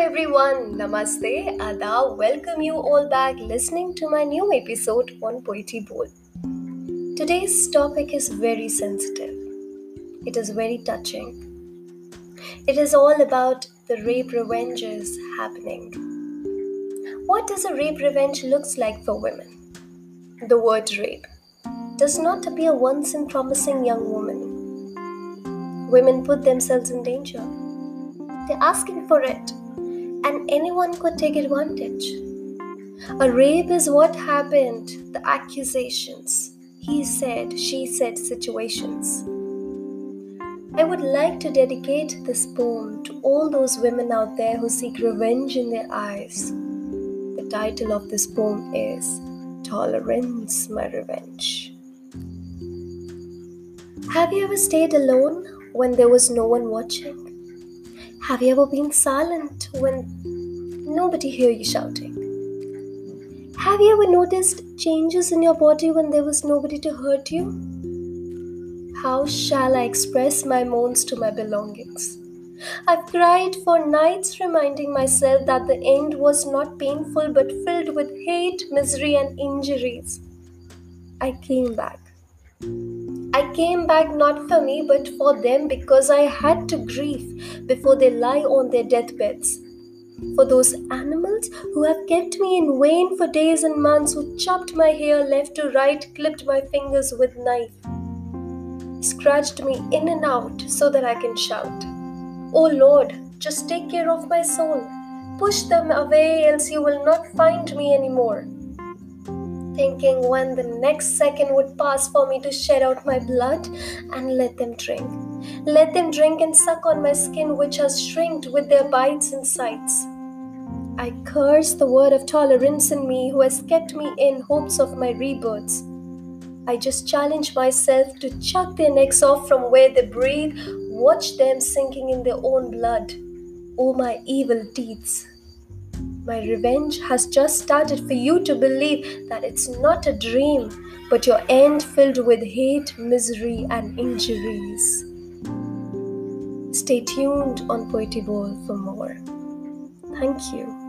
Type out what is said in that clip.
everyone, Namaste, Ada. Welcome you all back listening to my new episode on Poetry Bowl. Today's topic is very sensitive. It is very touching. It is all about the rape revenges happening. What does a rape revenge looks like for women? The word rape does not appear once in promising young women. Women put themselves in danger they're asking for it, and anyone could take advantage. A rape is what happened, the accusations, he said, she said situations. I would like to dedicate this poem to all those women out there who seek revenge in their eyes. The title of this poem is Tolerance My Revenge. Have you ever stayed alone when there was no one watching? Have you ever been silent when nobody hear you shouting? Have you ever noticed changes in your body when there was nobody to hurt you? How shall I express my moans to my belongings? I've cried for nights reminding myself that the end was not painful but filled with hate, misery, and injuries. I came back. I came back not for me but for them because I had to grieve before they lie on their deathbeds. For those animals who have kept me in vain for days and months, who chopped my hair left to right, clipped my fingers with knife, scratched me in and out so that I can shout. Oh Lord, just take care of my soul. Push them away, else you will not find me anymore thinking when the next second would pass for me to shed out my blood and let them drink. Let them drink and suck on my skin, which has shrinked with their bites and sights. I curse the word of tolerance in me who has kept me in hopes of my rebirths. I just challenge myself to chuck their necks off from where they breathe, watch them sinking in their own blood. Oh, my evil deeds. My revenge has just started for you to believe that it's not a dream, but your end filled with hate, misery, and injuries. Stay tuned on Poetry Bowl for more. Thank you.